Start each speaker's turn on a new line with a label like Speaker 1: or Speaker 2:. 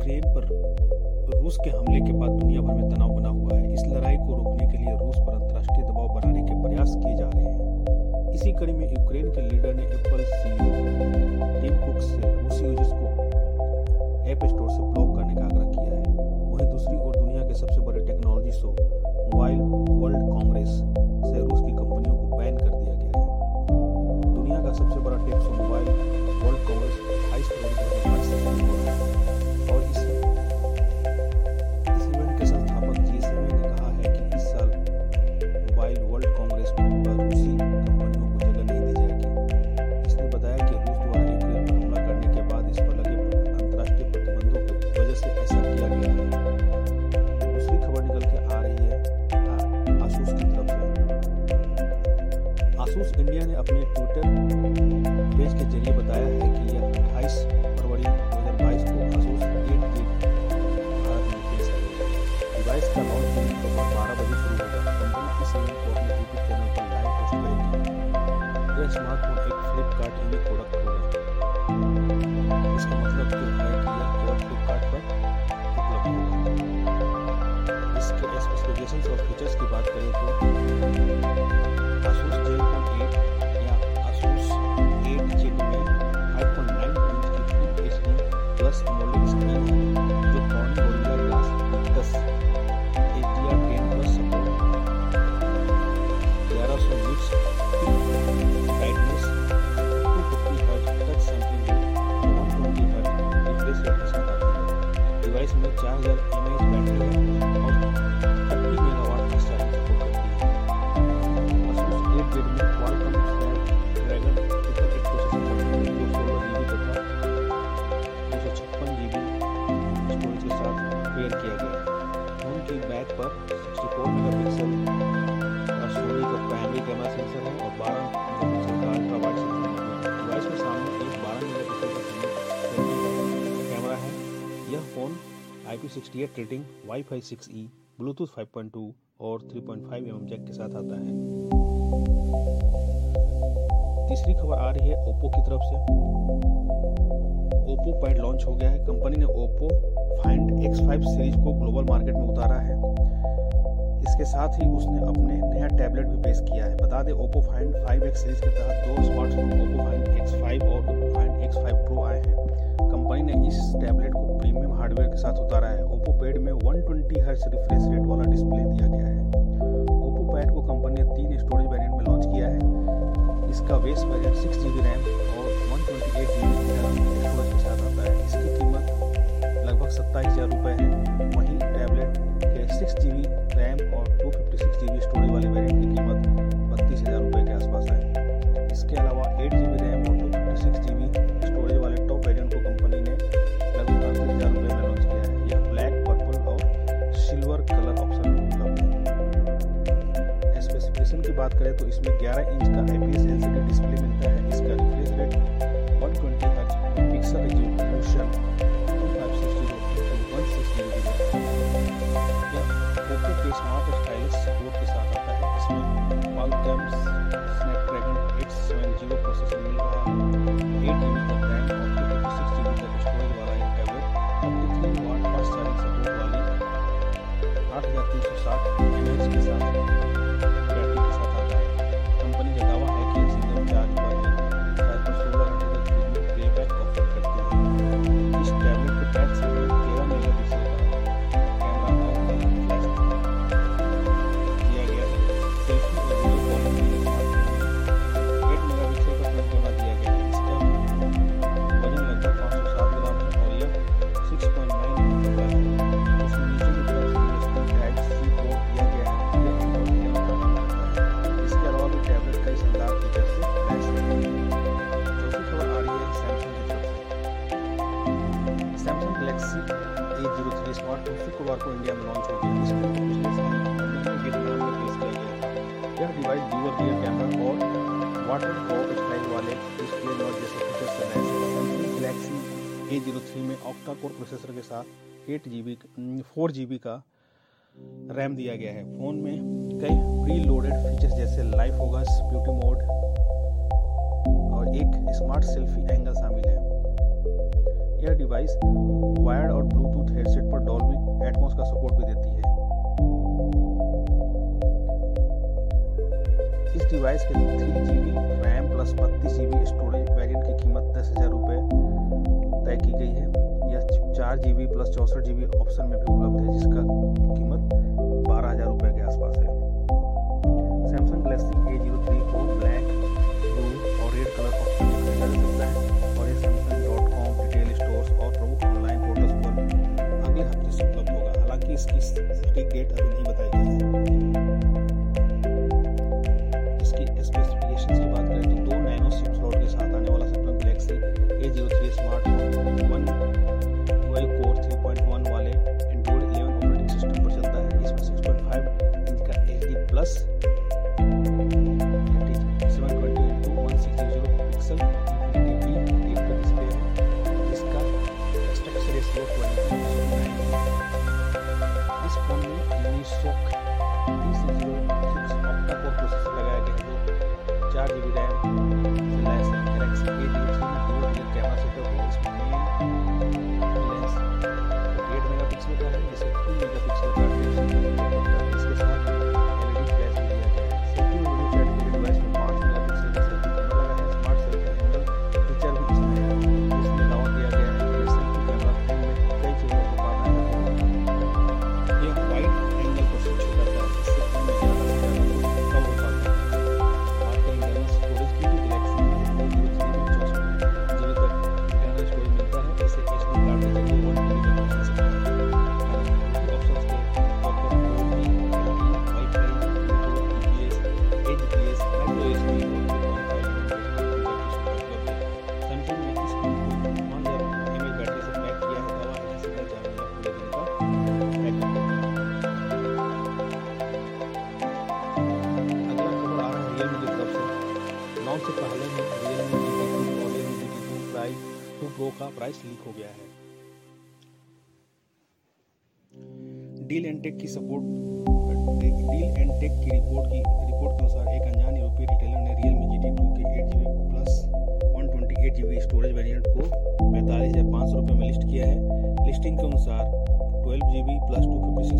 Speaker 1: Ukraine पर रूस के हमले के बाद दुनिया भर में तनाव बना हुआ है। इस लड़ाई को रोकने के लिए रूस पर अंतर्राष्ट्रीय दबाव बनाने के प्रयास किए जा रहे हैं। इसी कड़ी में यूक्रेन के लीडर ने एप्पल सीईओ टिम कुक से रूसी यूज़र्स को ऐप स्टोर से ब्लॉक डिवाइस का लॉन्च दिन दोपहर बारह बजे शुरू होगा। कंपनी इस इवेंट को अपने यूट्यूब चैनल पर लाइव पोस्ट करेगी यह स्मार्टफ़ोन एक फ्लिपकार्ट इंडी प्रोडक्ट होगा इसका मतलब तो है कि यह केवल फ्लिपकार्ट पर उपलब्ध होगा। इसके स्पेसिफिकेशंस और फीचर्स की बात करें तो Asus Zenfone 8 या Asus 8 Gen IP68 rating wifi six 6E Bluetooth 5.2 और 3.5 mm जैक के साथ आता है। तीसरी खबर आ रही है ओप्पो की तरफ़ से। ओप्पो पैड लॉन्च हो गया है। कंपनी ने ओप्पो फाइंड X5 सीरीज़ को ग्लोबल मार्केट में उतारा है। इसके साथ ही उसने अपने नया टैबलेट भी पेश किया है। बता दें ओप्पो फाइंड 5X सीरीज़ के तहत दो स्मार्टफ़ोन ओप्पो फाइंड X5 और ओप्पो फाइंड X5 प्रो आए हैं। कंपनी ने इस टैबलेट को प्रीमियम हार्डवेयर के साथ उतारा है। ओप्पो पैड में 120 हर्ट्ज रिफ्रेश रेट वाला डिस्प्ले दिया गया है। ओप्पो पैड को कंपनी ने तीन स्टोरेज वेरिएंट में लॉन्च किया है। इसका base variant six G B RAM 11 inch का IPS LCD डिस्प्ले मिलता है। इसका refresh rate A zero three में ऑक्टा कोर प्रोसेसर के साथ eight G B four G B का रैम दिया गया है। फ़ोन में कई प्री लोडेड फीचर्स जैसे लाइव फोकस ब्यूटी मोड और एक स्मार्ट सेल्फी एंगल शामिल है। यह डिवाइस वायर्ड और ब्लूटूथ हेडसेट पर डॉल्बी एटमोस का सपोर्ट भी देती है। इस डिवाइस के three G B RAM plus बत्तीस जी बी स्टोरेज वेरियंट की कीमत दस हज़ार रुपये चार जी बी प्लस चौंसठ जी बी ऑप्शन में भी उपलब्ध है, जिसका कीमत बारह हज़ार रुपये के आसपास है। Samsung Galaxy A zero three four black device leak हो गया है। डील एंड टेक की सपोर्ट डील एंड टेक की रिपोर्ट की रिपोर्ट के अनुसार एक अनजान यूरोपीय रिटेलर ने Realme G T two के eight G plus one twenty eight G storage variant को पैंतालीस हज़ार पाँच सौ रुपये में लिस्ट किया है। लिस्टिंग के अनुसार twelve G B plus two fifty six